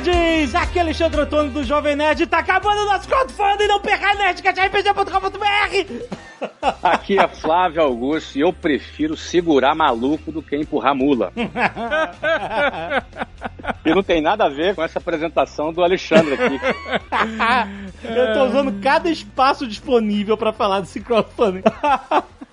Nerds! Aqui é Alexandre Antônio do Jovem Nerd. Tá acabando o nosso crowdfunding. Não perca nerdcast.rpg.com.br Aqui é Flávio Augusto e eu prefiro segurar maluco do que empurrar mula. e não tem nada a ver com essa apresentação do Alexandre aqui. Eu tô usando cada espaço disponível pra falar desse crowdfunding.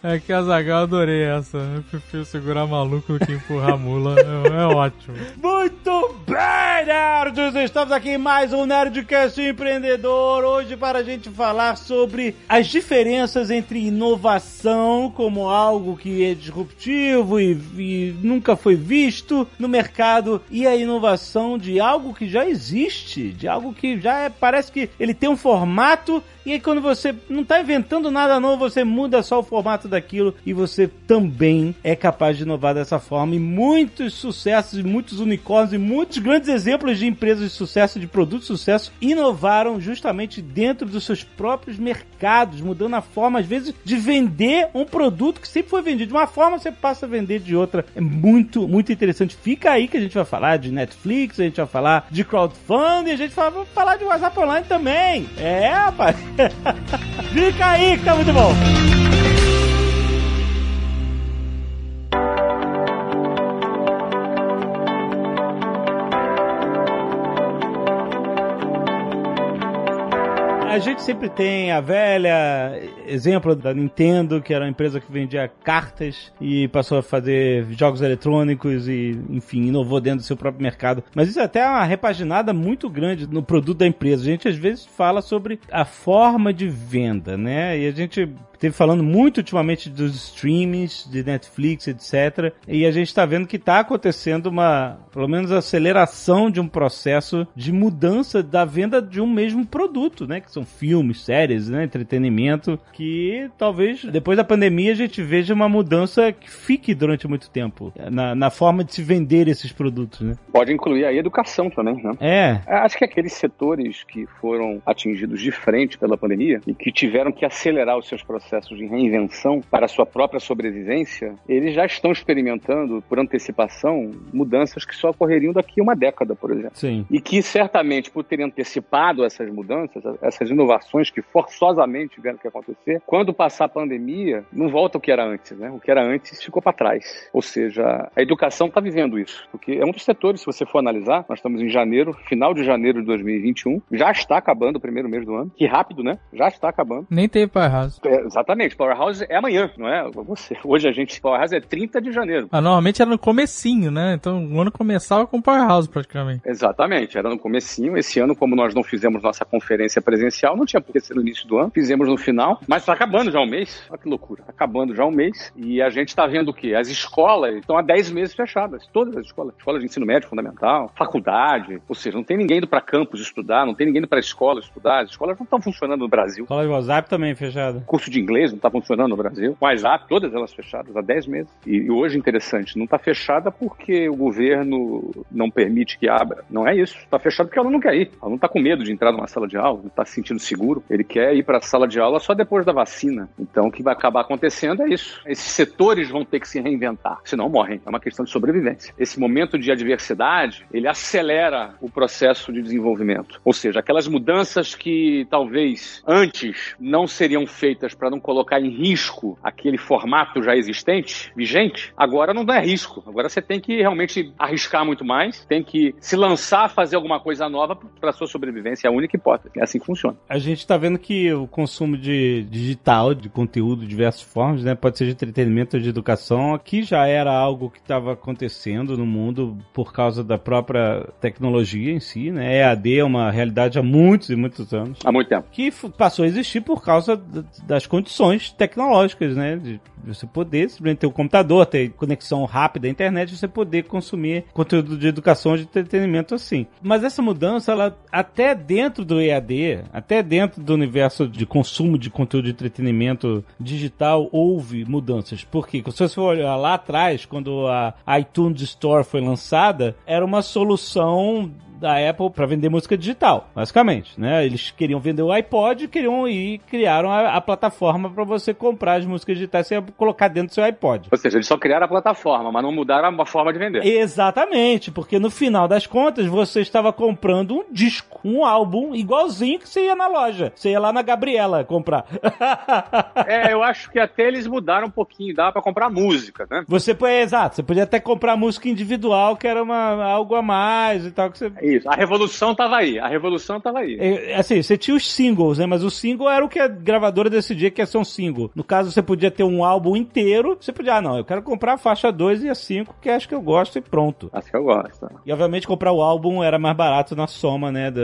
É que a Zagal adorei essa. Eu prefiro segurar maluco do que empurrar mula. É, é ótimo. Muito bem, nerds! Estamos aqui em mais um Nerdcast Empreendedor. Hoje para a gente falar sobre as diferenças entre inovação como algo que é disruptivo e, e nunca foi visto no mercado e a inovação de algo que já existe, de algo que já é, parece que ele tem um formato e aí quando você não está inventando nada novo, você muda só o formato daquilo e você também é capaz de inovar dessa forma. E muitos sucessos, muitos unicórnios e muitos grandes exemplos de empresas de sucesso, de produtos de sucesso, inovaram justamente dentro dos seus próprios mercados, mudando a forma, às vezes, de vender um produto que sempre foi vendido de uma forma, você passa a vender de outra. É muito, muito interessante. Fica aí que a gente vai falar de Netflix, a gente vai falar de crowdfunding, a gente vai falar de WhatsApp Online também. É, rapaz. Fica aí que tá muito bom. A gente sempre tem a velha exemplo da Nintendo, que era uma empresa que vendia cartas e passou a fazer jogos eletrônicos e, enfim, inovou dentro do seu próprio mercado. Mas isso é até uma repaginada muito grande no produto da empresa. A gente às vezes fala sobre a forma de venda, né? E a gente teve falando muito ultimamente dos streams, de Netflix, etc. E a gente está vendo que está acontecendo uma, pelo menos, aceleração de um processo de mudança da venda de um mesmo produto, né? Que são filmes, séries, né? Entretenimento, que talvez depois da pandemia a gente veja uma mudança que fique durante muito tempo na, na forma de se vender esses produtos, né? Pode incluir a educação também, né? É. Acho que aqueles setores que foram atingidos de frente pela pandemia e que tiveram que acelerar os seus processos processos de reinvenção para a sua própria sobrevivência, eles já estão experimentando, por antecipação, mudanças que só ocorreriam daqui a uma década, por exemplo. Sim. E que certamente, por terem antecipado essas mudanças, essas inovações que forçosamente tiveram que acontecer, quando passar a pandemia, não volta o que era antes, né? O que era antes ficou para trás. Ou seja, a educação está vivendo isso. Porque é um dos setores, se você for analisar, nós estamos em janeiro, final de janeiro de 2021, já está acabando o primeiro mês do ano. Que rápido, né? Já está acabando. Nem teve para errado. É, Exatamente, Powerhouse é amanhã, não é? Você. Hoje a gente, Powerhouse é 30 de janeiro. Ah, normalmente era no comecinho, né? Então o ano começava com Powerhouse praticamente. Exatamente, era no comecinho. Esse ano, como nós não fizemos nossa conferência presencial, não tinha por que ser no início do ano, fizemos no final, mas tá acabando já um mês. Olha que loucura, tá acabando já um mês e a gente tá vendo o quê? As escolas estão há 10 meses fechadas, todas as escolas. Escolas de ensino médio fundamental, faculdade, ou seja, não tem ninguém indo para campus estudar, não tem ninguém indo para escola estudar, as escolas não estão funcionando no Brasil. Escola de WhatsApp também fechada. Curso de inglês não está funcionando no Brasil. O WhatsApp, todas elas fechadas há 10 meses. E, e hoje, interessante, não está fechada porque o governo não permite que abra. Não é isso. Está fechada porque ela não quer ir. Ela não está com medo de entrar numa sala de aula, não está se sentindo seguro. Ele quer ir para a sala de aula só depois da vacina. Então, o que vai acabar acontecendo é isso. Esses setores vão ter que se reinventar, senão morrem. É uma questão de sobrevivência. Esse momento de adversidade, ele acelera o processo de desenvolvimento. Ou seja, aquelas mudanças que talvez antes não seriam feitas para não colocar em risco aquele formato já existente, vigente, agora não dá risco. Agora você tem que realmente arriscar muito mais, tem que se lançar a fazer alguma coisa nova para sua sobrevivência. É a única hipótese. É assim que funciona. A gente está vendo que o consumo de digital, de conteúdo de diversas formas, né, pode ser de entretenimento ou de educação, aqui já era algo que estava acontecendo no mundo por causa da própria tecnologia em si, né? EAD é uma realidade há muitos e muitos anos. Há muito tempo. Que passou a existir por causa das condições tecnológicas, né? De você poder simplesmente ter um computador, ter conexão rápida à internet, você poder consumir conteúdo de educação, de entretenimento assim. Mas essa mudança, ela até dentro do EAD, até dentro do universo de consumo de conteúdo de entretenimento digital, houve mudanças. Por quê? Se você olhar lá atrás, quando a iTunes Store foi lançada, era uma solução da Apple para vender música digital, basicamente, né? Eles queriam vender o iPod, queriam ir criaram a, a plataforma para você comprar as músicas digitais e colocar dentro do seu iPod. Ou seja, eles só criaram a plataforma, mas não mudaram a forma de vender. Exatamente, porque no final das contas você estava comprando um disco, um álbum igualzinho que você ia na loja. Você ia lá na Gabriela comprar. é, eu acho que até eles mudaram um pouquinho, dava para comprar música, né? Você é, exato, você podia até comprar música individual, que era uma, algo a mais e tal. Que você... Isso, a revolução tava aí, a revolução tava aí. É, assim, você tinha os singles, né? Mas o single era o que a gravadora decidia que ia ser um single. No caso, você podia ter um álbum inteiro, você podia, ah, não, eu quero comprar a faixa 2 e a 5, que acho que eu gosto e pronto. Acho que eu gosto. E obviamente comprar o álbum era mais barato na soma, né? Da,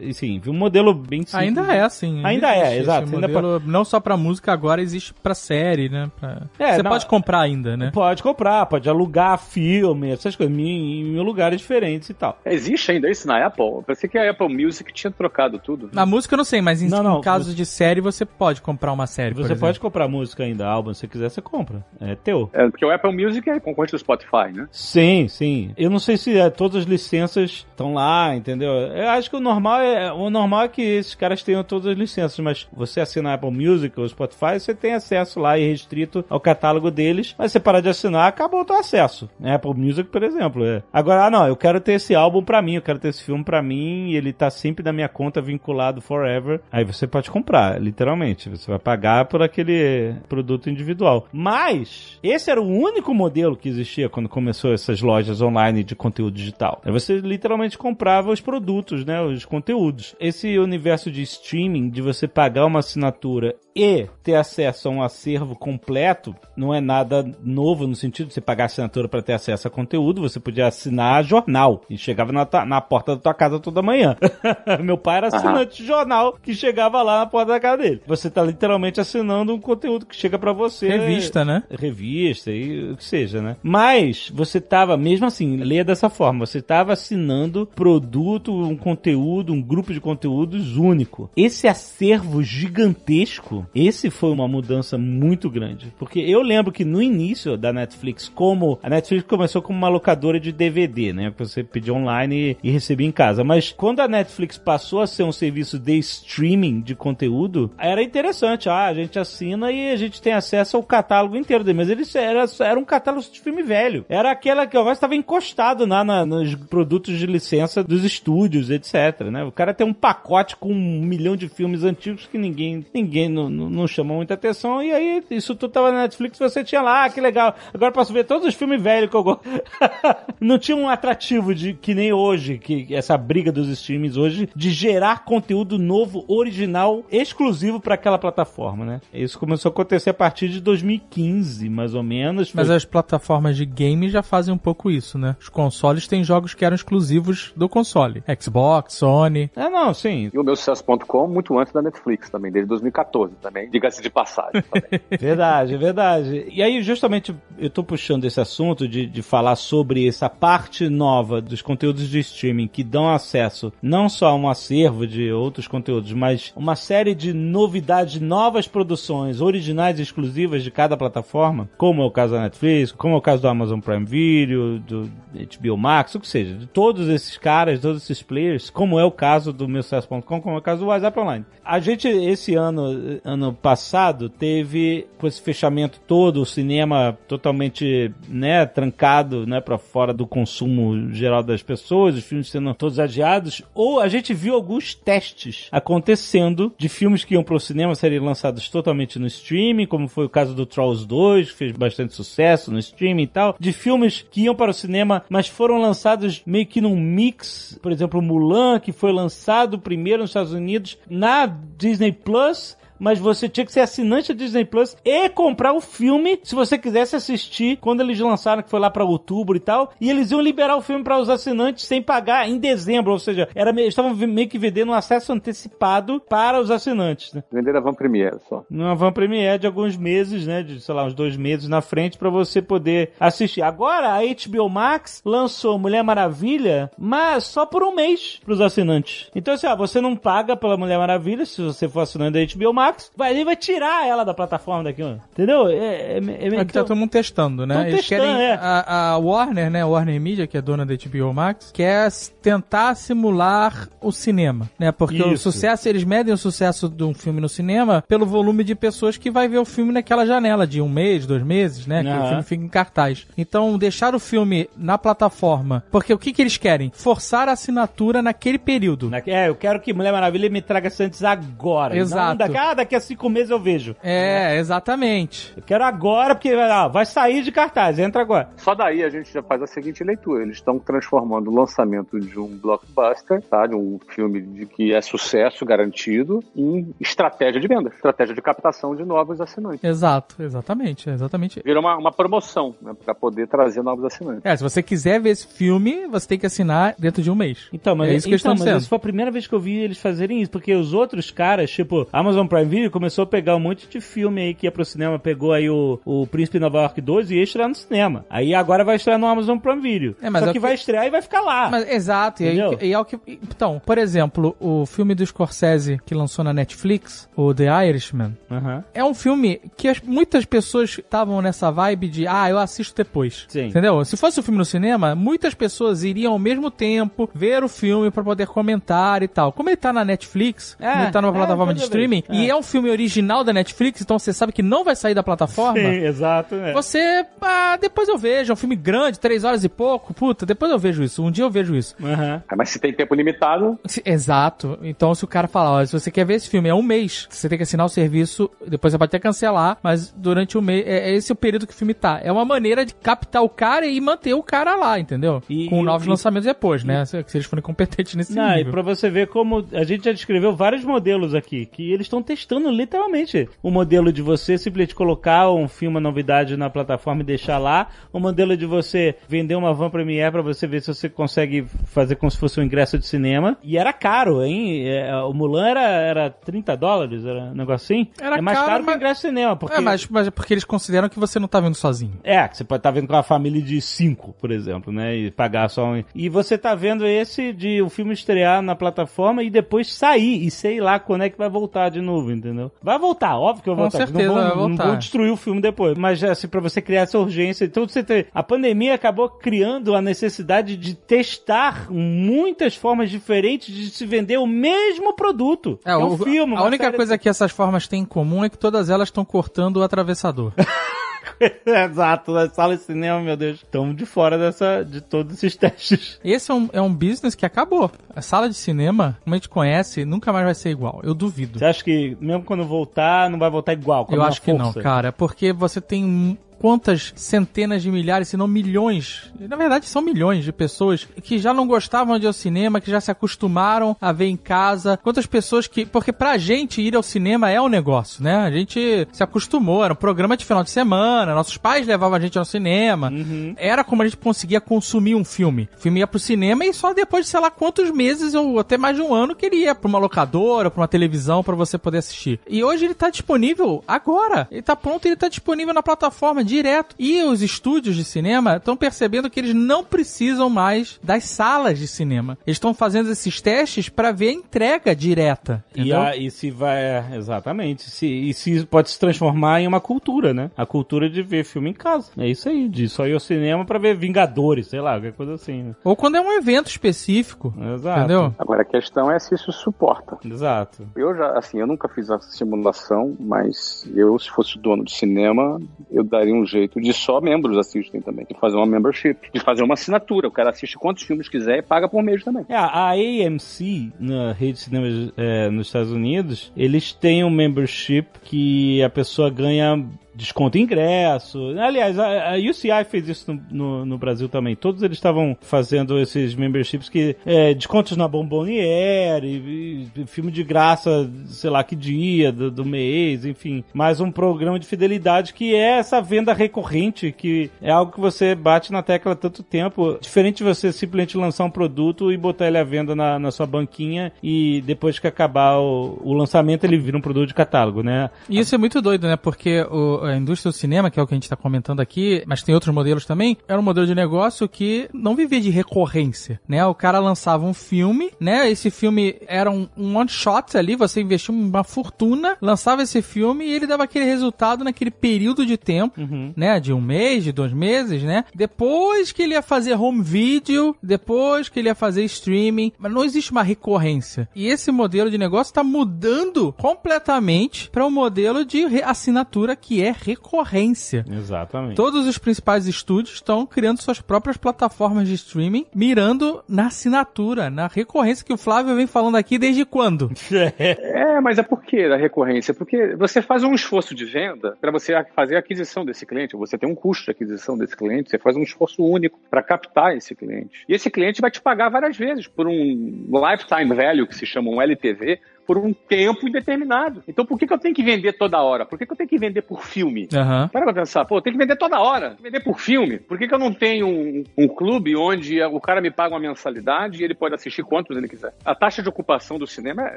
enfim, um modelo bem simples. Ainda é assim. Ainda, ainda é, exato. Modelo, pra... Não só pra música, agora existe pra série, né? Pra... É, você não, pode comprar ainda, né? Pode comprar, pode alugar filme, essas coisas, em, em lugares diferentes e tal. Existe ainda isso na Apple? Eu pensei que a Apple Music tinha trocado tudo. Na música eu não sei, mas em, não, casos você... de série você pode comprar uma série. Você pode comprar música ainda, álbum, se você quiser, você compra. É teu. É, porque o Apple Music é concorrente do Spotify, né? Sim, sim. Eu não sei se é, todas as licenças estão lá, entendeu? Eu acho que o normal é o normal é que esses caras tenham todas as licenças, mas você assina a Apple Music ou Spotify, você tem acesso lá e restrito ao catálogo deles, mas você parar de assinar, acabou o teu acesso. Apple Music, por exemplo. É. Agora, ah, não, eu quero ter esse álbum pra mim, eu quero ter esse filme pra mim, e ele tá sempre na minha conta vinculado forever. Aí você pode comprar, literalmente. Você vai pagar por aquele produto individual. Mas, esse era o único modelo que existia quando começou essas lojas online de conteúdo digital. Você literalmente comprava os produtos, né? Os conteúdos. Esse universo de streaming, de você pagar uma assinatura e ter acesso a um acervo completo, não é nada novo no sentido de você pagar assinatura para ter acesso a conteúdo. Você podia assinar jornal e chegava na, na porta da tua casa toda manhã. Meu pai era assinante de jornal que chegava lá na porta da casa dele. Você tá literalmente assinando um conteúdo que chega para você. Revista, né? Revista e o que seja, né? Mas você tava, mesmo assim, leia dessa forma, você tava assinando produto, um conteúdo, um grupo de conteúdos único. Esse acervo gigantesco, esse foi uma mudança muito grande. Porque eu lembro que no início da Netflix, como a Netflix começou como uma locadora de DVD, né? Que você pedia online e, e recebia em casa. Mas quando a Netflix passou a ser um serviço de streaming de conteúdo, era interessante. Ah, a gente assina e a gente tem acesso ao catálogo inteiro dele. Mas eles era, era um catálogo de filme velho. Era aquela que eu estava encostado lá na, nos produtos de licença dos estúdios, etc. Né? O cara tem um pacote com um milhão de filmes antigos que ninguém, ninguém não, não, chamou muita atenção. E aí, isso tudo tava na Netflix, você tinha lá, ah, que legal. Agora posso ver todos os filmes velhos que eu gosto. não tinha um atrativo de que nem hoje, que essa briga dos streams hoje, de gerar conteúdo novo, original, exclusivo para aquela plataforma, né? Isso começou a acontecer a partir de 2015, mais ou menos. Foi... Mas as plataformas de game já fazem um pouco isso, né? Os consoles têm jogos que eram exclusivos do console. Xbox, Sony. É, não, sim. E o meu sucesso.com muito antes da Netflix também, desde 2014 também. Diga-se de passagem também. verdade, verdade. E aí, justamente, eu tô puxando esse assunto de, de falar sobre essa parte nova dos conteúdos de streaming que dão acesso não só a um acervo de outros conteúdos, mas uma série de novidades, novas produções originais e exclusivas de cada plataforma, como é o caso da Netflix, como é o caso do Amazon Prime Video, do HBO Max, o que seja, de todos esses caras, todos esses players, como é o caso do meu sucesso.com, como é o caso do WhatsApp Online. A gente, esse ano, ano passado, teve com esse fechamento todo, o cinema totalmente, né, trancado, né, para fora do consumo geral das pessoas, os filmes sendo todos adiados, ou a gente viu alguns testes acontecendo de filmes que iam pro cinema serem lançados totalmente no streaming, como foi o caso do Trolls 2, que fez bastante sucesso no streaming e tal, de filmes que iam para o cinema, mas foram lançados meio que num mix, por exemplo, Mulan, que foi lançado primeiro nos Estados Unidos na Disney Plus mas você tinha que ser assinante da Disney Plus e comprar o filme se você quisesse assistir quando eles lançaram, que foi lá para outubro e tal. E eles iam liberar o filme para os assinantes sem pagar em dezembro, ou seja, era estavam meio que vendendo um acesso antecipado para os assinantes. Né? Vender a Van Premiere só. Uma Van Premiere de alguns meses, né? De, sei lá, uns dois meses na frente para você poder assistir. Agora a HBO Max lançou Mulher Maravilha, mas só por um mês para os assinantes. Então, assim, ó, você não paga pela Mulher Maravilha se você for assinante da HBO Max Vai, ele vai tirar ela da plataforma daqui, entendeu? É, é, é, É que tá todo mundo testando, né? Tão Eles testando, querem. é. A, a Warner, né? Warner Media, que é dona da HBO Max, quer tentar simular o cinema, né? Porque o Isso. sucesso, eles medem o sucesso de um filme no cinema pelo volume de pessoas que vai ver o filme naquela janela de um mês, dois meses, né? Que o filme fica em cartaz. Então, deixar o filme na plataforma. Porque o que, que eles querem? Forçar a assinatura naquele período. É, eu quero que Mulher Maravilha me traga Santos agora. Exato. Não, daqui, ah, daqui a cinco meses eu vejo. É, exatamente. Eu quero agora, porque ah, vai sair de cartaz, entra agora. Só daí a gente já faz a seguinte leitura. Eles estão transformando o lançamento de um blockbuster, tá? de um filme de que é sucesso garantido, em estratégia de venda, estratégia de captação de novos assinantes. Exato, exatamente, exatamente. Vira uma, uma promoção né, para poder trazer novos assinantes. É, se você quiser ver esse filme, você tem que assinar dentro de um mês. Então, mas, é isso que eles então, estão mas dizendo. essa foi a primeira vez que eu vi eles fazerem isso, porque os outros caras, tipo, Amazon Prime Video começou a pegar um monte de filme aí que ia pro cinema, pegou aí o, o Príncipe Nova York 2 e ia estrear no cinema. Aí agora vai estrear no Amazon Prime Video. É, mas Só é que o vai que- estrear e vai ficar lá. Mas, exato, e, aí, e é o que. Então, por exemplo, o filme do Scorsese que lançou na Netflix, o The Irishman, Aham. é um filme que as- muitas pessoas estavam nessa vibe de, ah, eu assisto depois. Sim. Entendeu? Se fosse o filme no cinema, muitas pessoas iriam ao mesmo tempo ver o filme pra poder comentar e tal. Como ele tá na Netflix, É, ele tá numa é, plataforma de streaming, e É. um filme original da Netflix, então você sabe que não vai sair da plataforma. Sim, exato. é. Você, ah, depois eu vejo, é um filme grande, três horas e pouco, puta, depois eu vejo isso, um dia eu vejo isso. Ah, Mas se tem tempo limitado, Se- Exato. Então, se o cara falar, ó, se você quer ver esse filme, é um mês. Você tem que assinar o serviço, depois você pode até cancelar, mas durante o mês, é, é esse o período que o filme tá. É uma maneira de captar o cara e manter o cara lá, entendeu? E- Com e- novos e- lançamentos depois, né? Se, se eles forem competentes nesse Não, e nível. pra você ver como a gente já descreveu vários modelos aqui, que eles estão testando literalmente o modelo de você simplesmente colocar um filme, uma novidade na plataforma e deixar lá, o modelo de você vender uma van Premiere pra você ver se você consegue fazer como se fosse um ingresso de cinema. E era caro, hein? É, o Mulan era, era 30 dólares, era um negócio assim. Era é mais caro, caro, que o mas- ingresso de cinema, porque... É, mas, mas é porque eles consideram que você não tá vendo sozinho. É, que você pode estar vendo com uma família de cinco, por exemplo, né? E pagar só um. E você tá vendo esse de o filme estrear na plataforma e depois sair. E sei lá quando é que vai voltar de novo, entendeu? Vai voltar, óbvio que vai Com voltar. certeza não vão, vai Não voltar. vão destruir o filme depois. Mas assim, pra você criar essa urgência. Então você tem. A pandemia acabou criando a necessidade de testar muitas formas diferentes de se vender o mesmo produto. É, um o- filme. a única coisa que essas formas têm em comum é que todas elas estão cortando o atravessador. Exato, na sala de cinema, meu Deus. Estamos de fora dessa, de todos esses testes. Esse é um, é um business que acabou. A sala de cinema, como a gente conhece, nunca mais vai ser igual. Eu duvido. Você acha que mesmo quando voltar, não vai voltar igual? a Eu acho que não, força? cara. Porque você tem um- quantas centenas de milhares, se não milhões, na verdade são milhões de pessoas que já não gostavam de ir ao cinema, que já se acostumaram a ver em casa. Quantas pessoas que. Porque pra gente ir ao cinema é um negócio, né? A gente se acostumou, era um programa de final de semana, nossos pais levavam a gente ao cinema. Era como a gente conseguia consumir um filme. O filme ia pro cinema e só depois de sei lá quantos meses ou até mais de um ano que ele ia pra uma locadora, pra uma televisão pra você poder assistir. E hoje ele tá disponível agora. Ele tá pronto, ele tá disponível na plataforma direto. E os estúdios de cinema estão percebendo que eles não precisam mais das salas de cinema. Eles estão fazendo esses testes pra ver a entrega direta. E, a- e se vai. é, Exatamente. Se, e se pode se transformar em uma cultura, né? A cultura de ver filme em casa. É isso aí. De só ir ao cinema pra ver Vingadores, sei lá, qualquer coisa assim, né? Ou quando é um evento específico. Exato. Entendeu? agora a questão é se isso suporta. Exato. Eu já, assim, eu nunca fiz a simulação, mas eu, se fosse dono de cinema, eu daria um jeito de só membros assistem também, de fazer uma membership, de fazer uma assinatura. O cara assiste quantos filmes quiser e paga por mês também. É, a AMC, na rede de cinemas é, nos Estados Unidos, eles têm um membership que a pessoa ganha desconto ingresso. Aliás, a, a UCI fez isso no, no, no Brasil também. Todos eles estavam fazendo esses memberships que é, descontos na Bomboniere, filme de graça, sei lá que dia do, do mês, enfim. Mais um programa de fidelidade que é essa venda recorrente, que é algo que você bate na tecla há tanto tempo. Diferente de você simplesmente lançar um produto e botar ele à venda na, na sua banquinha e depois que acabar o, o lançamento ele vira um produto de catálogo, né? E isso é muito doido, né? Porque o, a indústria do cinema, que é o que a gente está comentando aqui, mas tem outros modelos também, era um modelo de negócio que não vivia de recorrência, né? O cara lançava um filme, né? Esse filme era um, um one shot ali, você investia uma fortuna, lançava esse filme e ele dava aquele resultado naquele período de tempo, Uhum. né? De um mês, de dois meses, né? Depois que ele ia fazer home video, depois que ele ia fazer streaming, mas não existe uma recorrência. E esse modelo de negócio está mudando completamente para um modelo de assinatura que é recorrência. Exatamente. Todos os principais estúdios estão criando suas próprias plataformas de streaming, mirando na assinatura, na recorrência que o Flávio vem falando aqui desde quando? É, mas é por que da recorrência? Porque você faz um esforço de venda para você fazer a aquisição desse cliente, você tem um custo de aquisição desse cliente, você faz um esforço único para captar esse cliente. E esse cliente vai te pagar várias vezes por um lifetime value, que se chama um LTV, por um tempo indeterminado. Então por que, que eu tenho que vender toda hora? Por que, que eu tenho que vender por filme? Aham. Para pra pensar, pô, tem que vender toda hora, vender por filme. Por que, que eu não tenho um, um clube onde o cara me paga uma mensalidade e ele pode assistir quantos ele quiser? A taxa de ocupação do cinema é-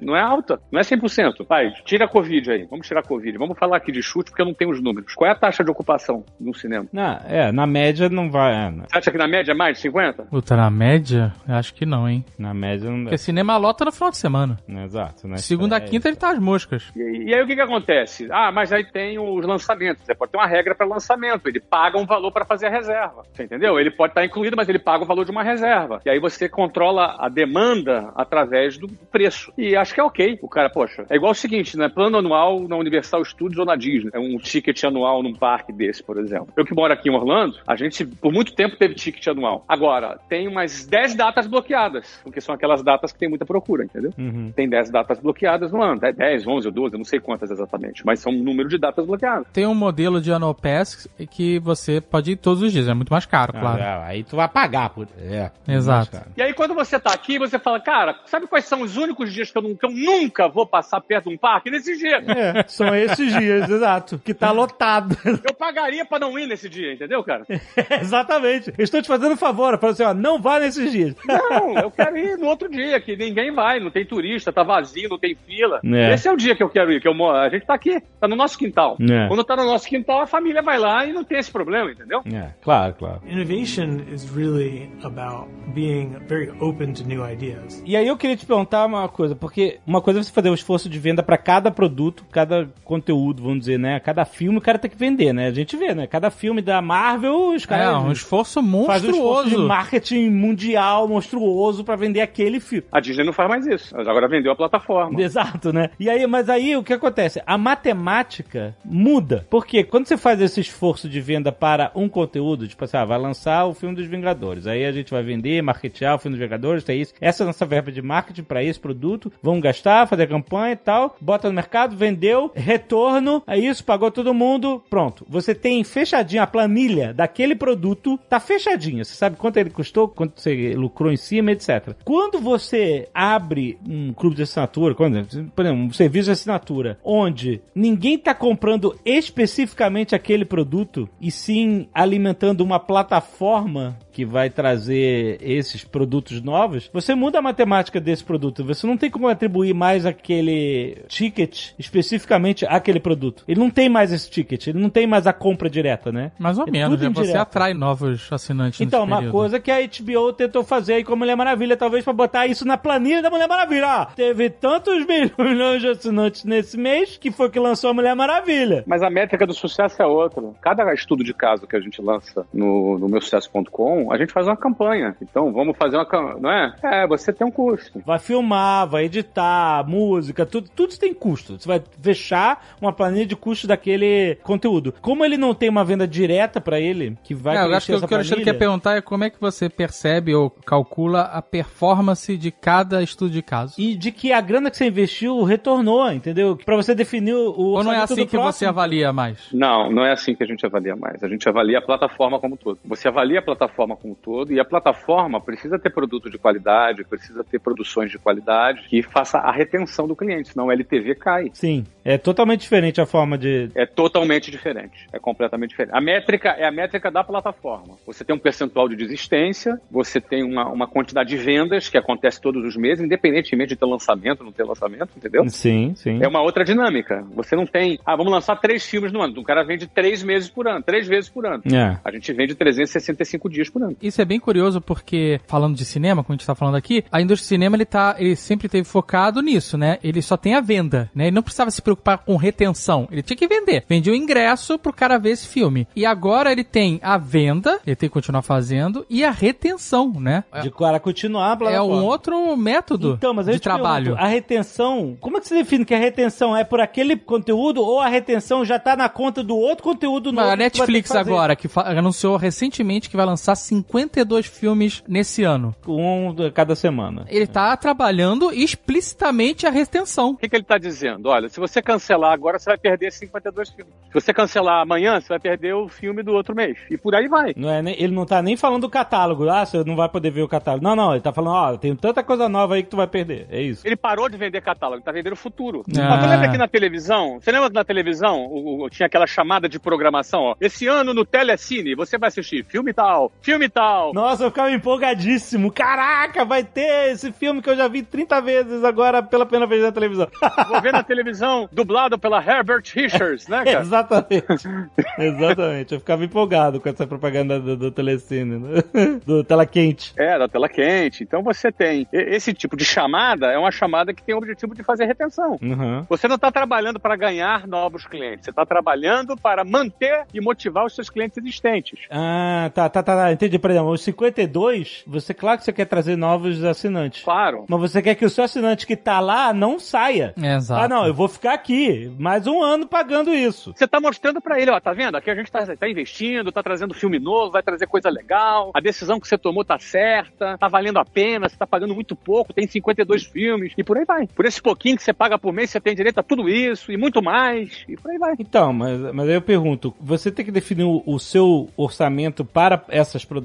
não é alta, não é 100%. Pai, tira a Covid aí, vamos tirar a Covid. Vamos falar aqui de chute porque eu não tenho os números. Qual é a taxa de ocupação no cinema? Não, é, na média não vai. é, na- Você acha que na média é mais de 50? Puta, na média? Eu acho que não, hein? Na média não dá. Porque cinema lota no final de semana. Exato, né? Segunda a É, quinta ele tá as moscas. E, e aí o que, que acontece? Ah, mas aí tem os lançamentos. Você pode ter uma regra para lançamento. Ele paga um valor para fazer a reserva. Você entendeu? Ele pode estar incluído, mas ele paga o valor de uma reserva. E aí você controla a demanda através do preço. E acho que é ok. O cara, poxa, é igual o seguinte, né? Plano anual na Universal Studios ou na Disney. É um ticket anual num parque desse, por exemplo. Eu que moro aqui em Orlando, a gente por muito tempo teve ticket anual. Agora, tem umas 10 datas bloqueadas, porque são aquelas datas que tem muita procura, entendeu? Uhum. Tem 10 datas bloqueadas no ano, 10, 11 ou 12, eu não sei quantas exatamente, mas são um número de datas bloqueadas. Tem um modelo de Annual Pass que você pode ir todos os dias, é muito mais caro, claro. Ah, aí tu vai pagar por. É. Exato. E aí quando você tá aqui, você fala, cara, sabe quais são os únicos dias que eu, não- que eu nunca vou passar perto de um parque? Nesses dias. É, são esses dias, exato. Que tá lotado. Eu pagaria pra não ir nesse dia, entendeu, cara? Exatamente. Eu Estou te fazendo um favor, falando assim, ó, não vá nesses dias. Não, eu quero ir no outro dia, que ninguém vai, não tem turista, tá vazio, não tem fila. É. Esse é o dia que eu quero ir, que eu moro. A gente tá aqui, tá no nosso quintal. É. Quando tá no nosso quintal, a família vai lá e não tem esse problema, entendeu? É, claro, claro. Innovation is really about being very open to new ideas. E aí eu queria te perguntar uma coisa, porque uma coisa é você fazer o esforço de venda pra cada produto, cada conteúdo, vamos dizer, né? Cada filme o cara tem que vender, né? A gente vê, né? Cada filme da Marvel, os É, caras um esforço fazem um esforço de monstruoso. marketing mundial monstruoso pra vender aquele filme. A Disney não faz mais isso. Ela agora vendeu a plataforma. Exato, né? E aí, mas aí o que acontece? A matemática muda. Porque quando você faz esse esforço de venda para um conteúdo, tipo assim, ah, vai lançar o filme dos Vingadores. Aí a gente vai vender, marketear o filme dos Vingadores, tem isso. Essa é a nossa verba de marketing para esse produto. Vamos gastar, fazer campanha e tal. Bota no mercado, vendeu, retorno, é isso, pagou todo mundo, pronto. Você tem fechadinha a planilha daquele produto, tá fechadinha. Você sabe quanto ele custou, quanto você lucrou em cima, etc. Quando você abre um clube de assinatura, quando, por exemplo, um serviço de assinatura, onde ninguém tá comprando especificamente aquele produto, e sim alimentando uma plataforma que vai trazer esses produtos novos, você muda a matemática desse produto. Você não tem como atribuir mais aquele ticket especificamente àquele produto. Ele não tem mais esse ticket, ele não tem mais a compra direta, né? Mais ou É menos, né? Você atrai novos assinantes Então, nesse uma período. coisa que a HBO tentou fazer aí com a Mulher Maravilha, talvez pra botar isso na planilha da Mulher Maravilha. Ó, teve tantos milhões de assinantes nesse mês que foi que lançou a Mulher Maravilha. Mas a métrica do sucesso é outra. Cada estudo de caso que a gente lança no, no meusucesso.com, a gente faz uma campanha. Então, vamos fazer uma campanha, não é? É, você tem um custo. Vai filmar, vai editar, música, tudo, tudo isso tem custo. Você vai fechar uma planilha de custo daquele conteúdo. Como ele não tem uma venda direta pra ele, que vai É, eu acho que o que o Alexandre quer perguntar é como é que você percebe ou calcula a performance de cada estudo de caso. E de que a grana que você investiu retornou, entendeu? Pra você definir o Ou não é assim que você próximo. avalia mais? Não, não é assim que a gente avalia mais. A gente avalia a plataforma como um todo. Você avalia a plataforma plataforma como um todo, e a plataforma precisa ter produto de qualidade, precisa ter produções de qualidade que faça a retenção do cliente, senão o LTV cai. Sim, é totalmente diferente a forma de. É totalmente diferente. É completamente diferente. A métrica é a métrica da plataforma. Você tem um percentual de desistência, você tem uma, uma quantidade de vendas que acontece todos os meses, independentemente de ter lançamento ou não ter lançamento, entendeu? Sim, sim. É uma outra dinâmica. Você não tem, ah, vamos lançar três filmes no ano. O cara vende três meses por ano, três vezes por ano. É. A gente vende 365 dias por ano. Isso é bem curioso porque, falando de cinema, como a gente tá falando aqui, a indústria de cinema, ele tá, ele sempre teve focado nisso, né? Ele só tem a venda, né? Ele não precisava se preocupar com retenção. Ele tinha que vender. Vendia o ingresso pro cara ver esse filme. E agora ele tem a venda, ele tem que continuar fazendo, e a retenção, né? De cara continuar a É plataforma. um outro método Então, mas de trabalho. pergunto, a retenção, como é que você define que a retenção é por aquele conteúdo ou a retenção já tá na conta do outro conteúdo novo? A Netflix que agora, que anunciou recentemente que vai lançar 52 filmes nesse ano. Um de cada semana. Ele tá trabalhando explicitamente a retenção. O que, que ele está dizendo? Olha, se você cancelar agora, você vai perder 52 filmes. Se você cancelar amanhã, você vai perder o filme do outro mês. E por aí vai. Não é, ele não tá nem falando do catálogo. Ah, você não vai poder ver o catálogo. Não, não, ele tá falando, ó, tem tanta coisa nova aí que tu vai perder. É isso. Ele parou de vender catálogo, ele tá vendendo o futuro. Ah. Mas você lembra que na televisão, você lembra que na televisão o- o- tinha aquela chamada de programação, ó, esse ano no Telecine, você vai assistir filme tal, filme tal. Nossa, eu ficava empolgadíssimo. Caraca, vai ter esse filme que eu já vi 30 vezes agora pela primeira vez na televisão. Vou ver na televisão, dublado pela Herbert Richards, né, cara? Exatamente. Exatamente. Eu ficava empolgado com essa propaganda do, do Telecine, né? do Tela Quente. É, da tela quente. Então você tem. Esse tipo de chamada é uma chamada que tem o objetivo de fazer retenção. Uhum. Você não está trabalhando para ganhar novos clientes, você está trabalhando para manter e motivar os seus clientes existentes. Ah, tá, tá, tá, tá. Entendi. Por exemplo, os 52, você, claro que você quer trazer novos assinantes. Claro. Mas você quer que o seu assinante que tá lá não saia. Exato. Ah, não, eu vou ficar aqui mais um ano pagando isso. Você está mostrando para ele, ó, tá vendo? Aqui a gente está investindo, está trazendo filme novo, vai trazer coisa legal, a decisão que você tomou tá certa, tá valendo a pena, você tá pagando muito pouco, tem 52 filmes, e por aí vai. Por esse pouquinho que você paga por mês, você tem direito a tudo isso, e muito mais, e por aí vai. Então, mas, mas aí eu pergunto, você tem que definir o, o seu orçamento para essas produções,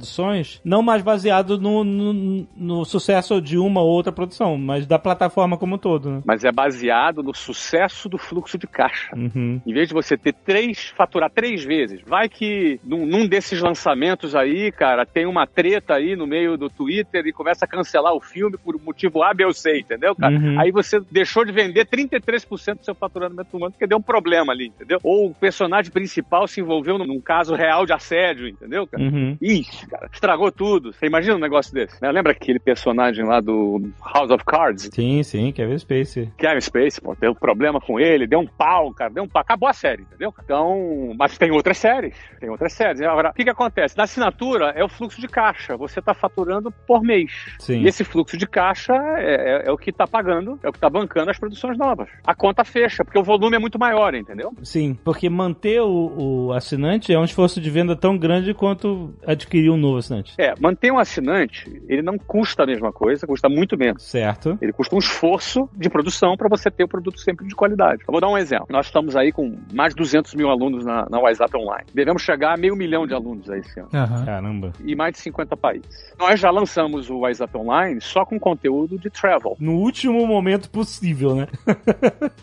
não mais baseado no, no, no sucesso de uma ou outra produção, mas da plataforma como um todo, né? Mas é baseado no sucesso do fluxo de caixa. Uhum. Em vez de você ter três, faturar três vezes, vai que num, num desses lançamentos aí, cara, tem uma treta aí no meio do Twitter e começa a cancelar o filme por motivo A, B ou C, entendeu, cara? Uhum. Aí você deixou de vender 33% do seu faturamento do ano porque deu um problema ali, entendeu? Ou o personagem principal se envolveu num, num caso real de assédio, entendeu, cara? Uhum. Ixi, cara, estragou tudo. Você imagina um negócio desse? né? Lembra aquele personagem lá do House of Cards? Sim, sim, Kevin Spacey. Kevin Space, pô, teve problema com ele, deu um pau, cara, deu um pau, acabou a série, entendeu? Então, mas tem outras séries, tem outras séries. Agora, o que que acontece? Na assinatura é o fluxo de caixa, você tá faturando por mês. Sim. E esse fluxo de caixa é, é- é o que tá pagando, é o que tá bancando as produções novas. A conta fecha, porque o volume é muito maior, entendeu? Sim, porque manter o, o assinante é um esforço de venda tão grande quanto adquirir um novo assinante. É, manter um assinante, ele não custa a mesma coisa, custa muito menos. Certo. Ele custa um esforço de produção para você ter o produto sempre de qualidade. Eu vou dar um exemplo. Nós estamos aí com mais de 200 mil alunos na, na WhatsApp Online. Devemos chegar a meio milhão de alunos aí esse ano. Aham. Caramba. E mais de 50 países. Nós já lançamos o WhatsApp Online só com conteúdo de travel. No último momento possível, né?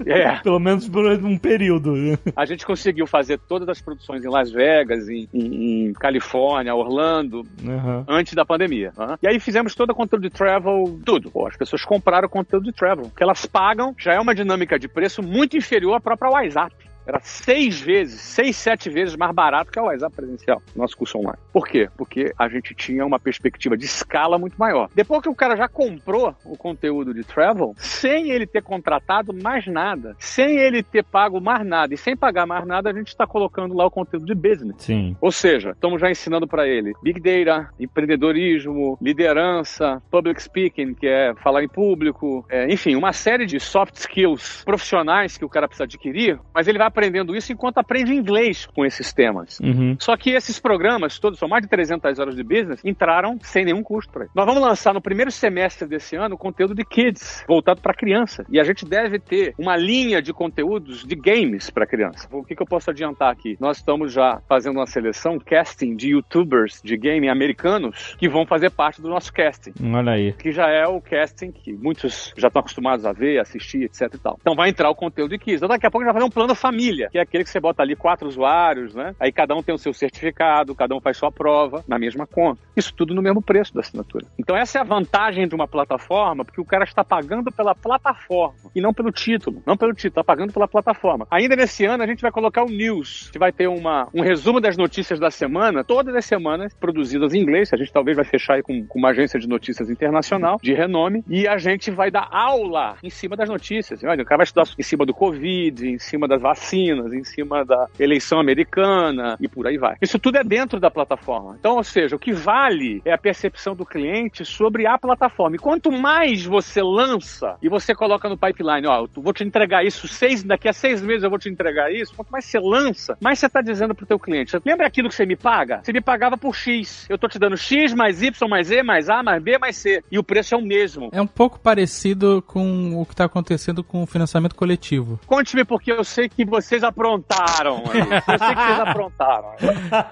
É. Pelo menos por um período. A gente conseguiu fazer todas as produções em Las Vegas, em, em- em Califórnia, Orlando, Aham. antes da pandemia. né? E aí fizemos todo o conteúdo de travel, tudo. Pô, as pessoas compraram o conteúdo de travel. Que elas pagam já é uma dinâmica de preço muito inferior à própria WhatsApp. Era seis vezes, seis, sete vezes mais barato que a WhatsApp presencial, nosso curso online. Por quê? Porque a gente tinha uma perspectiva de escala muito maior. Depois que o cara já comprou o conteúdo de travel, sem ele ter contratado mais nada, sem ele ter pago mais nada e sem pagar mais nada, a gente está colocando lá o conteúdo de business. Sim. Ou seja, estamos já ensinando para ele Big Data, empreendedorismo, liderança, public speaking, que é falar em público, é, enfim, uma série de soft skills profissionais que o cara precisa adquirir, mas ele vai aprendendo isso enquanto aprende inglês com esses temas. Uhum. Só que esses programas, todos são mais de 300 horas de business, entraram sem nenhum custo para Nós vamos lançar no primeiro semestre desse ano conteúdo de kids, voltado para criança. E a gente deve ter uma linha de conteúdos de games para criança. O que, que eu posso adiantar aqui? Nós estamos já fazendo uma seleção, casting de youtubers de game americanos que vão fazer parte do nosso casting. Olha aí. Que já é o casting que muitos já estão acostumados a ver, assistir, etc e tal. Então vai entrar o conteúdo de kids. Então daqui a pouco gente vai fazer um plano família, que é aquele que você bota ali quatro usuários, né? Aí cada um tem o seu certificado, cada um faz sua prova na mesma conta. Isso tudo no mesmo preço da assinatura. Então essa é a vantagem de uma plataforma, porque o cara está pagando pela plataforma e não pelo título. Não pelo título, está pagando pela plataforma. Ainda nesse ano a gente vai colocar o news, que vai ter uma, um resumo das notícias da semana, todas as semanas, produzidas em inglês. A gente talvez vai fechar aí com, com uma agência de notícias internacional, de renome, e a gente vai dar aula em cima das notícias. Olha, o cara vai estudar em cima do Covid, em cima das vacinas, em cima da eleição americana e por aí vai. Isso tudo é dentro da plataforma. Então, ou seja, o que vale é a percepção do cliente sobre a plataforma. E quanto mais você lança e você coloca no pipeline, ó, eu vou te entregar isso seis, daqui a seis meses eu vou te entregar isso, quanto mais você lança, mais você está dizendo pro teu cliente. Lembra aquilo que você me paga? Você me pagava por X. Eu tô te dando X mais Y mais E mais A mais B mais C. E o preço é o mesmo. É um pouco parecido com o que está acontecendo com o financiamento coletivo. Conte-me porque eu sei que vocês aprontaram. Eu sei que vocês aprontaram.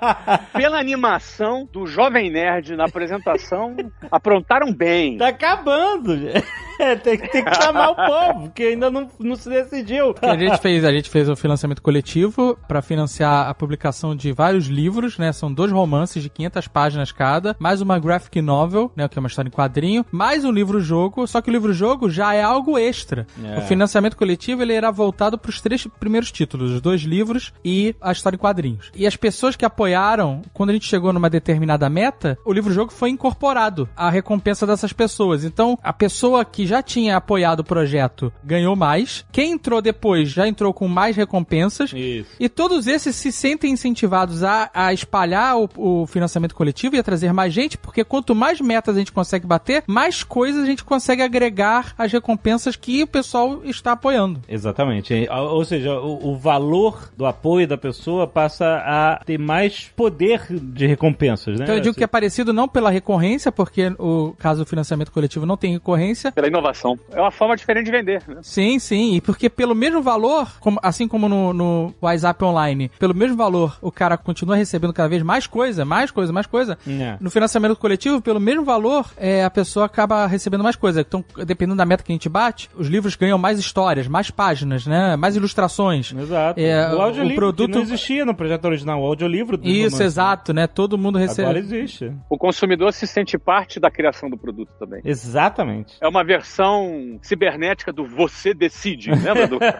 Pela animação do Jovem Nerd na apresentação, aprontaram bem. Tá acabando, gente. É, tem, tem que chamar o povo, que ainda não, não se decidiu. O que a gente fez, a gente fez o financiamento coletivo para financiar a publicação de vários livros, né? São dois romances de 500 páginas cada, mais uma graphic novel, né, que é uma história em quadrinho, mais um livro-jogo, só que o livro-jogo já é algo extra. É. O financiamento coletivo, ele era voltado para os três primeiros títulos, os dois livros e a história em quadrinhos. E as pessoas que apoiaram, quando a gente chegou numa determinada meta, o livro-jogo foi incorporado à recompensa dessas pessoas. Então, a pessoa que já tinha apoiado o projeto ganhou mais. Quem entrou depois já entrou com mais recompensas. Isso. E todos esses se sentem incentivados a, a espalhar o, o financiamento coletivo e a trazer mais gente, porque quanto mais metas a gente consegue bater, mais coisas a gente consegue agregar às recompensas que o pessoal está apoiando. Exatamente. Ou seja, o, o valor do apoio da pessoa passa a ter mais poder de recompensas, né? Então eu digo que é parecido não pela recorrência, porque o caso do financiamento coletivo não tem recorrência. Pela inovação. É uma forma diferente de vender. Né? Sim, sim, e porque pelo mesmo valor, como- assim como no, no WhatsApp Online, pelo mesmo valor o cara continua recebendo cada vez mais coisa, mais coisa, mais coisa. É. No financiamento coletivo, pelo mesmo valor, é, a pessoa acaba recebendo mais coisa. Então, dependendo da meta que a gente bate, os livros ganham mais histórias, mais páginas, né? Mais ilustrações. Exato. É, o o audiolivro produto- não existia no projeto original, o audiolivro do Isso, exato, né? Todo mundo recebe. Agora existe. O consumidor se sente parte da criação do produto também. Exatamente. É uma versão cibernética do você decide, lembra do?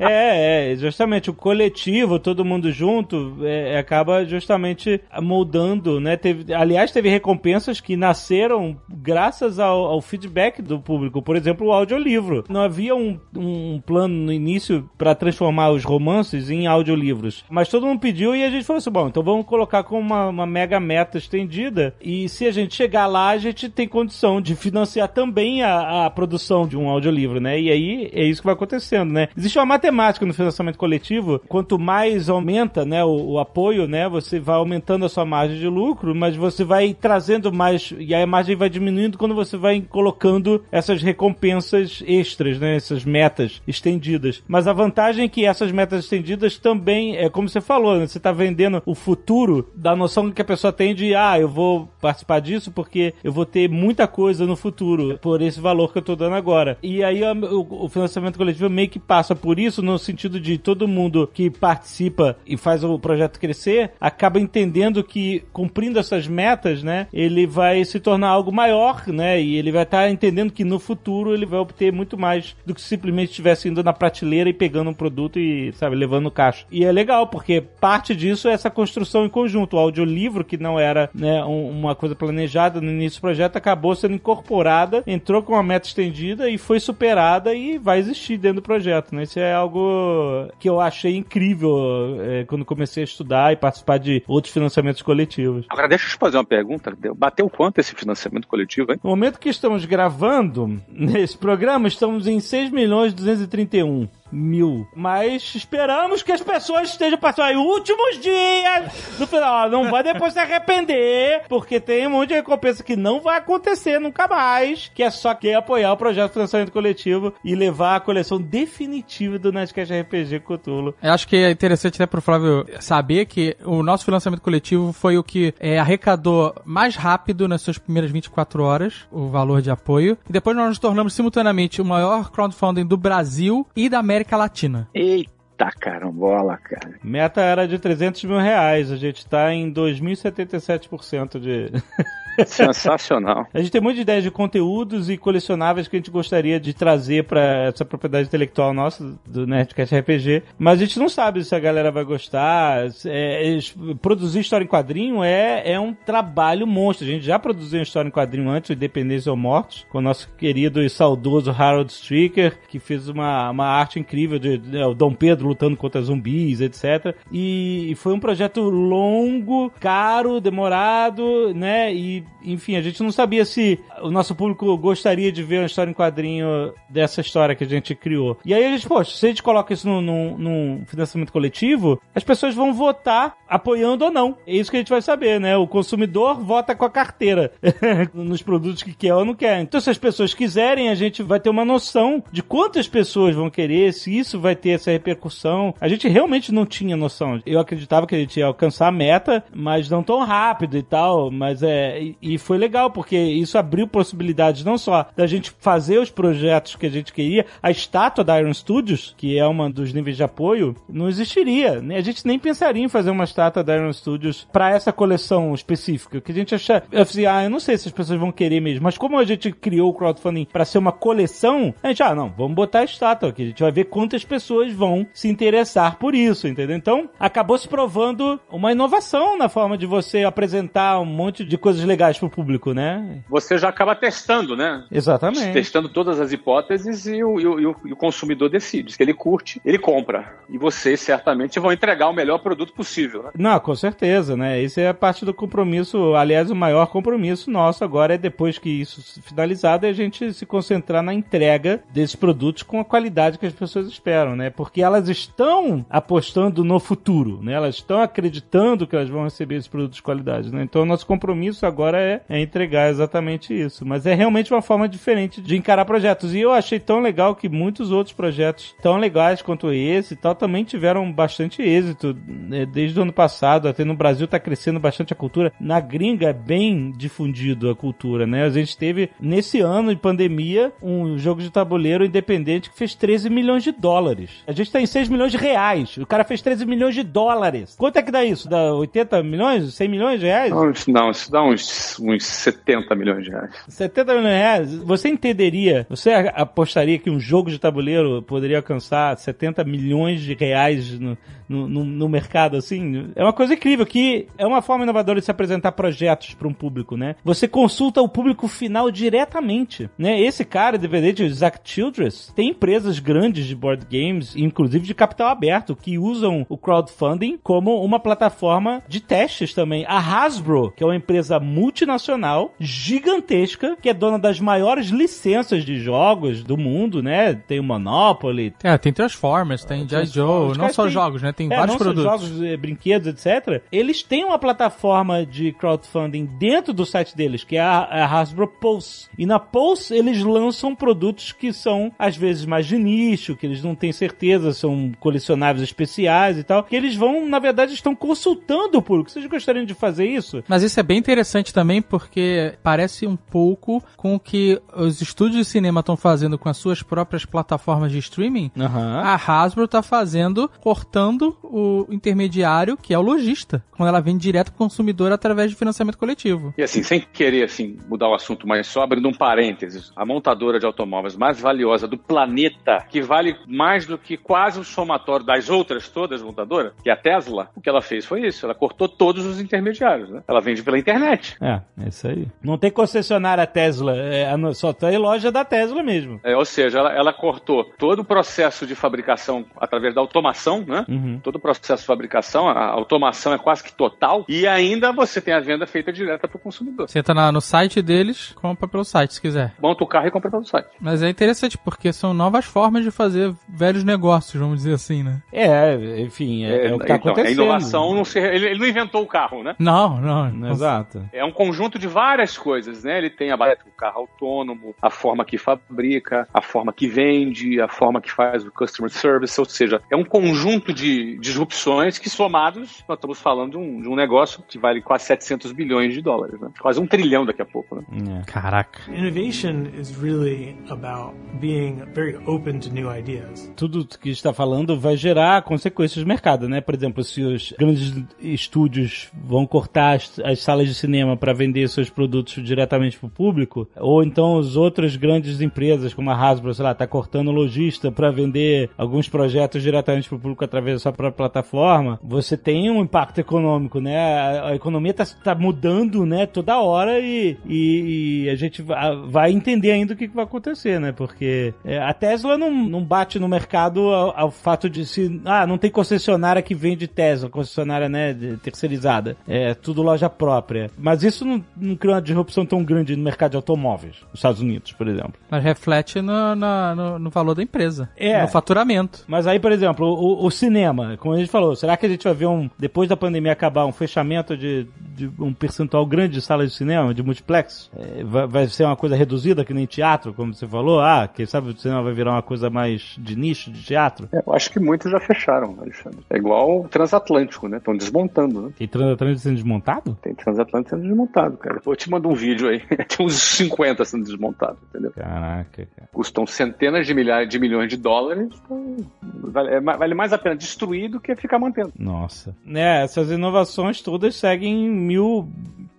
É, é, justamente o coletivo, todo mundo junto, é, acaba justamente moldando, né? Teve, aliás, teve recompensas que nasceram graças ao, ao feedback do público. Por exemplo, o audiolivro. Não havia um, um plano no início para transformar os romances em audiolivros, mas todo mundo pediu e a gente falou assim: bom, então vamos colocar com uma, uma mega meta estendida e se a gente chegar lá, a gente tem condição de financiar também a, a produção de um audiolivro, né? E aí é isso que vai acontecendo, né? Existe uma matemática no financiamento coletivo, quanto mais aumenta, né, o, o apoio, né, você vai aumentando a sua margem de lucro, mas você vai trazendo mais e aí a margem vai diminuindo quando você vai colocando essas recompensas extras, né, essas metas estendidas. Mas a vantagem é que essas metas estendidas também é como você falou, né, você está vendendo o futuro da noção que a pessoa tem de ah, eu vou participar disso porque eu vou ter muita coisa no futuro por esse valor que eu tô dando agora. E aí o, financiamento coletivo meio que passa por isso no sentido de todo mundo que participa e faz o projeto crescer acaba entendendo que cumprindo essas metas, né, ele vai se tornar algo maior, né, e ele vai estar entendendo que no futuro ele vai obter muito mais do que simplesmente estivesse indo na prateleira e pegando um produto e, sabe, levando caixa. E é legal porque parte disso é essa construção em conjunto. O audiolivro, que não era, né, um- uma coisa planejada no início do projeto, acabou sendo incorporada, entrou com uma meta estendida e foi superada e vai existir dentro do projeto, né? Isso é algo que eu achei incrível é, quando comecei a estudar e participar de outros financiamentos coletivos. Agora, deixa eu te fazer uma pergunta. Bateu quanto esse financiamento coletivo, hein? No momento que estamos gravando nesse programa, estamos em 6 milhões 231. Mil. Mas esperamos que as pessoas estejam passando aí últimos dias no final. Não vai depois se arrepender, porque tem um monte de recompensa que não vai acontecer nunca mais, que é só quem apoiar o projeto de financiamento coletivo e levar a coleção definitiva do Nerdcast RPG Cthulhu. Eu acho que é interessante até pro Flávio saber que o nosso financiamento coletivo foi o que é, arrecadou mais rápido nas suas primeiras 24 horas o valor de apoio. E depois nós nos tornamos simultaneamente o maior crowdfunding do Brasil e da América Latina. Eita carambola, cara. Meta era de 300 mil reais, a gente tá em 2.077% de... Sensacional. A gente tem muitas ideias de conteúdos e colecionáveis que a gente gostaria de trazer para essa propriedade intelectual nossa do Nerdcast RPG, mas a gente não sabe se a galera vai gostar. É, é, produzir história em quadrinho é, é um trabalho monstro. A gente já produziu história em quadrinho antes, o Independência ou Mortos, com o nosso querido e saudoso Harold Stricker, que fez uma, uma arte incrível de, de, o Dom Pedro lutando contra zumbis, etc. E, foi um projeto longo, caro, demorado, né? E enfim, a gente não sabia se o nosso público gostaria de ver uma história em quadrinho dessa história que a gente criou. E aí a gente, poxa, se a gente coloca isso num, num, num financiamento coletivo, as pessoas vão votar apoiando ou não. É isso que a gente vai saber, né? O consumidor vota com a carteira nos produtos que quer ou não quer. Então, se as pessoas quiserem, a gente vai ter uma noção de quantas pessoas vão querer, se isso vai ter essa repercussão. A gente realmente não tinha noção. Eu acreditava que a gente ia alcançar a meta, mas não tão rápido e tal. Mas é. E foi legal, porque isso abriu possibilidades não só da gente fazer os projetos que a gente queria, a estátua da Iron Studios, que é um dos níveis de apoio, não existiria. A gente nem pensaria em fazer uma estátua da Iron Studios para essa coleção específica, que a gente acha, eu falei, ah, eu não sei se as pessoas vão querer mesmo, mas como a gente criou o crowdfunding para ser uma coleção, a gente, ah, não, vamos botar a estátua aqui, a gente vai ver quantas pessoas vão se interessar por isso, entendeu? Então, acabou se provando uma inovação na forma de você apresentar um monte de coisas legais pro público, né? Você já acaba testando, né? Exatamente. Testando todas as hipóteses e o, e o, e o consumidor decide. Se ele curte, ele compra. E vocês certamente vão entregar o melhor produto possível, né? Não, com certeza, né? Isso é a parte do compromisso, aliás, o maior compromisso nosso agora é depois que isso finalizado, é a gente se concentrar na entrega desses produtos com a qualidade que as pessoas esperam, né? Porque elas estão apostando no futuro, né? Elas estão acreditando que elas vão receber esses produtos de qualidade, né? Então, nosso compromisso agora é, é entregar exatamente isso. Mas é realmente uma forma diferente de encarar projetos. E eu achei tão legal que muitos outros projetos tão legais quanto esse e tal também tiveram bastante êxito né? desde o ano passado. Até no Brasil está crescendo bastante a cultura. Na gringa é bem difundido a cultura, né? A gente teve nesse ano de pandemia um jogo de tabuleiro independente que fez 13 milhões de dólares. A gente está em 6 milhões de reais. O cara fez 13 milhões de dólares. Quanto é que dá isso? Dá 80 milhões? 100 milhões de reais? Não, não isso dá uns, uns 70 milhões de reais. 70 milhões de reais? Você entenderia, você apostaria que um jogo de tabuleiro poderia alcançar 70 milhões de reais no, no, no, no mercado, assim? É uma coisa incrível, que é uma forma inovadora de se apresentar projetos para um público, né? Você consulta o público final diretamente, né? Esse cara, independente, o Zach Childress, tem empresas grandes de board games, inclusive de capital aberto, que usam o crowdfunding como uma plataforma de testes também. A Hasbro, que é uma empresa multinacional, gigantesca, que é dona das maiores licenças de jogos do mundo, né? Tem o Monopoly. É, tem Transformers, tem G.I. Joe, não só tem, jogos, né? Tem é, vários não produtos. Só jogos, eh, brinquedos, etc. Eles têm uma plataforma de crowdfunding dentro do site deles, que é a, a Hasbro Pulse. E na Pulse eles lançam produtos que são às vezes mais de nicho, que eles não têm certeza, são colecionáveis especiais e tal, que eles vão, na verdade, estão consultando o público. Vocês gostariam de fazer isso? Mas isso é bem interessante também porque parece um pouco com o que os estúdios de cinema estão fazendo com as suas próprias plataformas de streaming. Aham. A Hasbro está fazendo, cortando o intermediário, que é o lojista, quando ela vende direto pro consumidor através de financiamento coletivo. E assim, sem querer assim, mudar o assunto, mas só abrindo um parênteses, a montadora de automóveis mais valiosa do planeta, que vale mais do que quase somatório das outras todas montadoras, que é a Tesla, o que ela fez foi isso. Ela cortou todos os intermediários, né? Ela vende pela internet. É, é isso aí. Não tem concessionária Tesla, é, só tem loja da Tesla mesmo. É, ou seja, ela, ela, cortou todo o processo de fabricação através da automação, né? Uhum. Todo o processo de fabricação, a automação é quase que total, e ainda você tem a venda feita direta para o consumidor. Você entra no site deles, compra pelo site se quiser. Monta o carro e compra pelo site. Mas é interessante porque são novas formas de fazer velhos negócios, vamos dizer assim, né? É, enfim, é, é, é o que está então, acontecendo. A inovação não se, ele, ele, não inventou o carro, né? Não, não, não. Exato. É um conjunto de várias coisas, né? Ele tem a o carro autônomo, a forma que fabrica, a forma que vende, a forma que faz o customer service, ou seja, é um conjunto de disrupções que somados, nós estamos falando de um, de um negócio que vale quase 700 bilhões de dólares, né? Quase um trilhão daqui a pouco, né? É. Caraca. Innovation is really about being very open to new ideas. Tudo que está falando vai gerar consequências no mercado, né? Por exemplo, se os grandes estúdios vão cortar as, as salas de cinema para vender seus produtos diretamente para o público, ou então as outras grandes empresas, como a Hasbro, sei lá, tá cortando lojista para vender alguns projetos diretamente para o público através da sua própria plataforma, você tem um impacto econômico, né? A, a economia tá, tá, mudando, né? Toda hora e, e, e a gente vai entender ainda o que, que vai acontecer, né? Porque é, a Tesla não, não bate no mercado ao, ao, fato de se. Ah, não tem concessionária que vende Tesla, concessionária, né? Terceirizada. É tudo loja própria. Mas isso não, não cria uma disrupção tão grande no mercado de automóveis, nos Estados Unidos, por exemplo. Mas reflete no, no, no valor da empresa. É. No faturamento. Mas aí, por exemplo, o, o, cinema, como a gente falou, será que a gente vai ver um, depois da pandemia acabar, um fechamento de, de um percentual grande de salas de cinema, de multiplex? É, vai, vai ser uma coisa reduzida, que nem teatro, como você falou? Ah, quem sabe o cinema vai virar uma coisa mais de nicho, de teatro? É, eu acho que muitos já fecharam, Alexandre. É igual o transatlântico, né? Estão desmontando, né? Tem transatlântico sendo desmontado? Tem transatlântico sendo desmontado, cara. Eu te mando um vídeo aí. Tem uns 50 sendo desmontados, entendeu? Caraca, cara. Custam centenas de milhares de milhões de dólares. Então vale, é vale mais a pena destruir do que ficar mantendo. Nossa. É, essas inovações todas seguem mil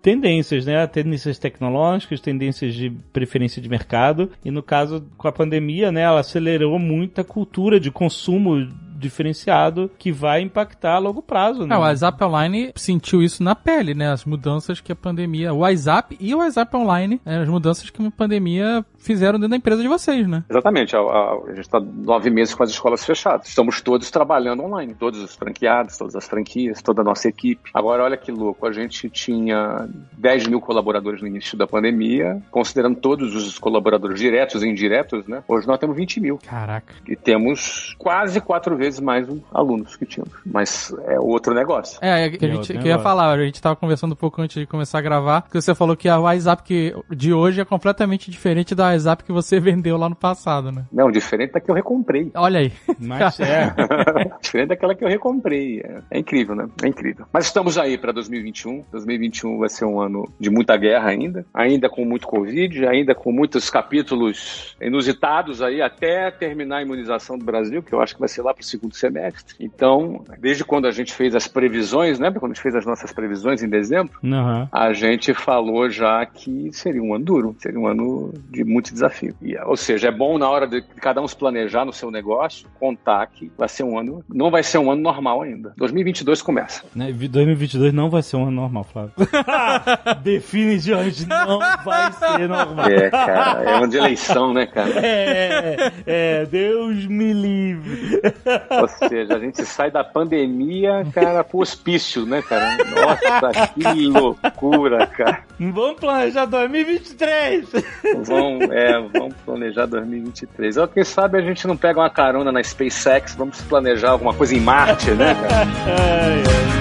tendências, né? Tendências tecnológicas, tendências de preferência de mercado. E no caso, com a pandemia, né? Ela acelerou muito a cultura de consumo diferenciado que vai impactar a longo prazo. Né? É, o WhatsApp Online sentiu isso na pele, né? As mudanças que a pandemia. O WhatsApp e o WhatsApp Online, né? as mudanças que a pandemia fizeram dentro da empresa de vocês, né? Exatamente. A, a, a gente está nove meses com as escolas fechadas. Estamos todos trabalhando online. Todos os franqueados, todas as franquias, toda a nossa equipe. Agora, olha que louco. A gente tinha 10 mil colaboradores no início da pandemia, considerando todos os colaboradores diretos e indiretos, né? Hoje nós temos 20 mil. Caraca. E temos quase quatro vezes mais alunos que tínhamos. Mas é outro negócio. É, é que, a gente, que eu ia falar, a gente tava conversando um pouco antes de começar a gravar, que você falou que a WhatsApp que de hoje é completamente diferente da WhatsApp que você vendeu lá no passado, né? Não, diferente da que eu recomprei. Olha aí. Mas é. diferente daquela que eu recomprei. É, é incrível, né? É incrível. Mas estamos aí para 2021. 2021 vai ser um ano de muita guerra ainda, ainda com muito Covid, ainda com muitos capítulos inusitados aí até terminar a imunização do Brasil, que eu acho que vai ser lá pro segundo semestre. Então, desde quando a gente fez as previsões, né? Quando a gente fez as nossas previsões em dezembro, uhum. a gente falou já que seria um ano duro, seria um ano de muito desafio. E, ou seja, é bom na hora de cada um se planejar no seu negócio, contar que vai ser um ano, não vai ser um ano normal ainda. 2022 começa. Né? 2022 não vai ser um ano normal, Flávio. Definitivamente não vai ser normal. É, cara, é um ano de eleição, né, cara? É, é, Deus me livre. Ou seja, a gente sai da pandemia, cara, pro hospício, né, cara? Nossa, que loucura, cara. Vamos planejar 2023. Vamos, é, vamos planejar 2023. Ou quem sabe a gente não pega uma carona na SpaceX, vamos planejar alguma coisa em Marte, né, cara?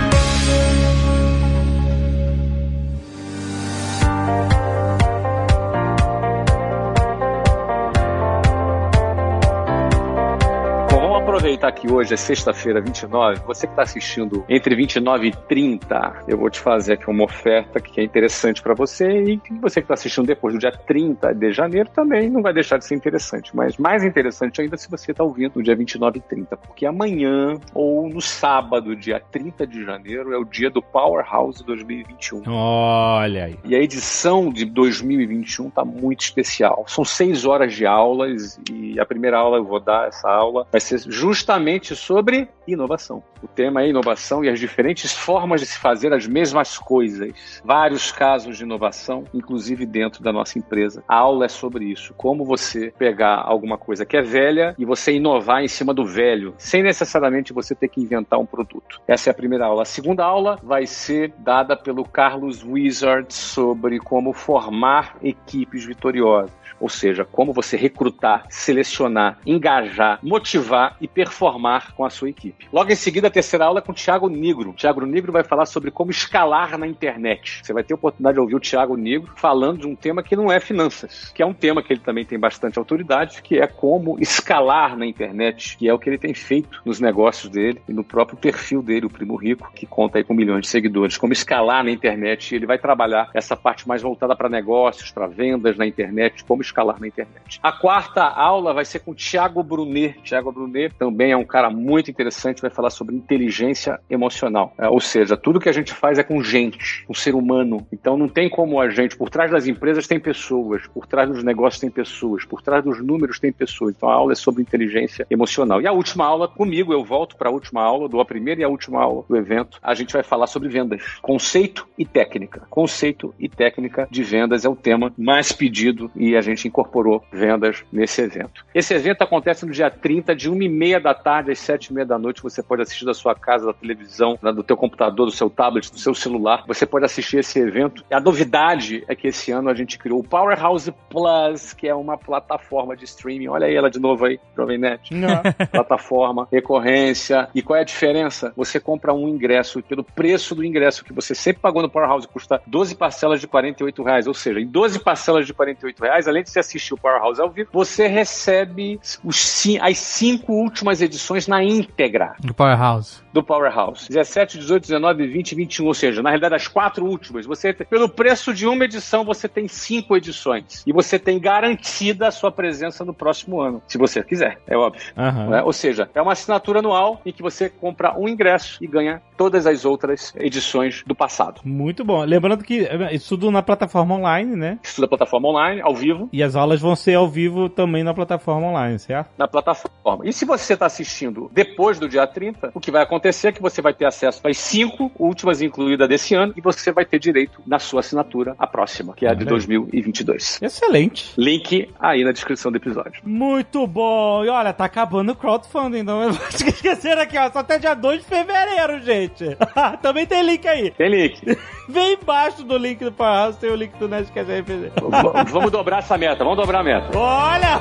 aproveitar que hoje é sexta-feira, 29, você que está assistindo entre 29 e 30, eu vou te fazer aqui uma oferta que é interessante para você e você que está assistindo depois do dia 30 de janeiro também não vai deixar de ser interessante, mas mais interessante ainda se você está ouvindo no dia 29 e 30, porque amanhã ou no sábado, dia 30 de janeiro, é o dia do Powerhouse 2021. Olha aí. E a edição de 2021 está muito especial. São seis horas de aulas e a primeira aula eu vou dar, essa aula vai ser justamente justamente sobre inovação. O tema é inovação e as diferentes formas de se fazer as mesmas coisas. Vários casos de inovação, inclusive dentro da nossa empresa. A aula é sobre isso. Como você pegar alguma coisa que é velha e você inovar em cima do velho, sem necessariamente você ter que inventar um produto. Essa é a primeira aula. A segunda aula vai ser dada pelo Carlos Wizard sobre como formar equipes vitoriosas ou seja, como você recrutar, selecionar, engajar, motivar e performar com a sua equipe. Logo em seguida, a terceira aula é com o Thiago Negro. O Thiago Negro vai falar sobre como escalar na internet. Você vai ter a oportunidade de ouvir o Thiago Negro falando de um tema que não é finanças, que é um tema que ele também tem bastante autoridade, que é como escalar na internet, que é o que ele tem feito nos negócios dele e no próprio perfil dele, o Primo Rico, que conta aí com milhões de seguidores. Como escalar na internet, ele vai trabalhar essa parte mais voltada para negócios, para vendas na internet, como escalar na internet. A quarta aula vai ser com o Thiago Brunet. Thiago Brunet também é um cara muito interessante, vai falar sobre inteligência emocional. É, ou seja, tudo que a gente faz é com gente, com ser humano. Então não tem como a gente, por trás das empresas tem pessoas, por trás dos negócios tem pessoas, por trás dos números tem pessoas. Então a aula é sobre inteligência emocional. E a última aula, comigo, eu volto para a última aula, dou a primeira e a última aula do evento. A gente vai falar sobre vendas, conceito e técnica. Conceito e técnica de vendas é o tema mais pedido e a gente incorporou vendas nesse evento. Esse evento acontece no dia 30, de 1h30 da tarde às 7h30 da noite. Você pode assistir da sua casa, da televisão, do teu computador, do seu tablet, do seu celular. Você pode assistir esse evento. A novidade é que esse ano a gente criou o Powerhouse Plus, que é uma plataforma de streaming. Olha aí ela de novo aí, Jovem Net. plataforma, recorrência. E qual é a diferença? Você compra um ingresso pelo preço do ingresso que você sempre pagou no Powerhouse, custa 12 parcelas de 48 reais. Ou seja, em 12 parcelas de 48 reais, além de você assistir o Powerhouse ao vivo, você recebe os, as cinco últimas edições na íntegra. Do Powerhouse. Do Powerhouse. 17, 18, 19, 20 21. Ou seja, na realidade, as quatro últimas. Você, pelo preço de uma edição, você tem cinco edições. E você tem garantida a sua presença no próximo ano. Se você quiser, é óbvio. Aham. Né? Ou seja, é uma assinatura anual em que você compra um ingresso e ganha todas as outras edições do passado. Muito bom. Lembrando que é, isso tudo na plataforma online, né? Isso da plataforma online, ao vivo, E as aulas vão ser ao vivo também na plataforma online, certo? na plataforma. E se você está assistindo depois do dia 30, o que vai acontecer é que você vai ter acesso às cinco últimas incluídas desse ano e você vai ter direito na sua assinatura a próxima, que é a de Olha aí. 2022. Excelente. Link aí na descrição do episódio. Muito bom. E olha, tá acabando o crowdfunding, então eu vou esquecer aqui, ó. Só até dia 2 de fevereiro, gente. também tem link aí. Tem link. Vem embaixo do link do Powerhouse, tem o link do Nerdcast RPG. V- vamos dobrar essa meta, vamos dobrar a meta. Olha!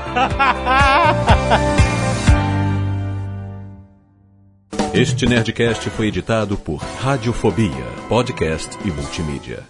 Este Nerdcast foi editado por Radiofobia, podcast e multimídia.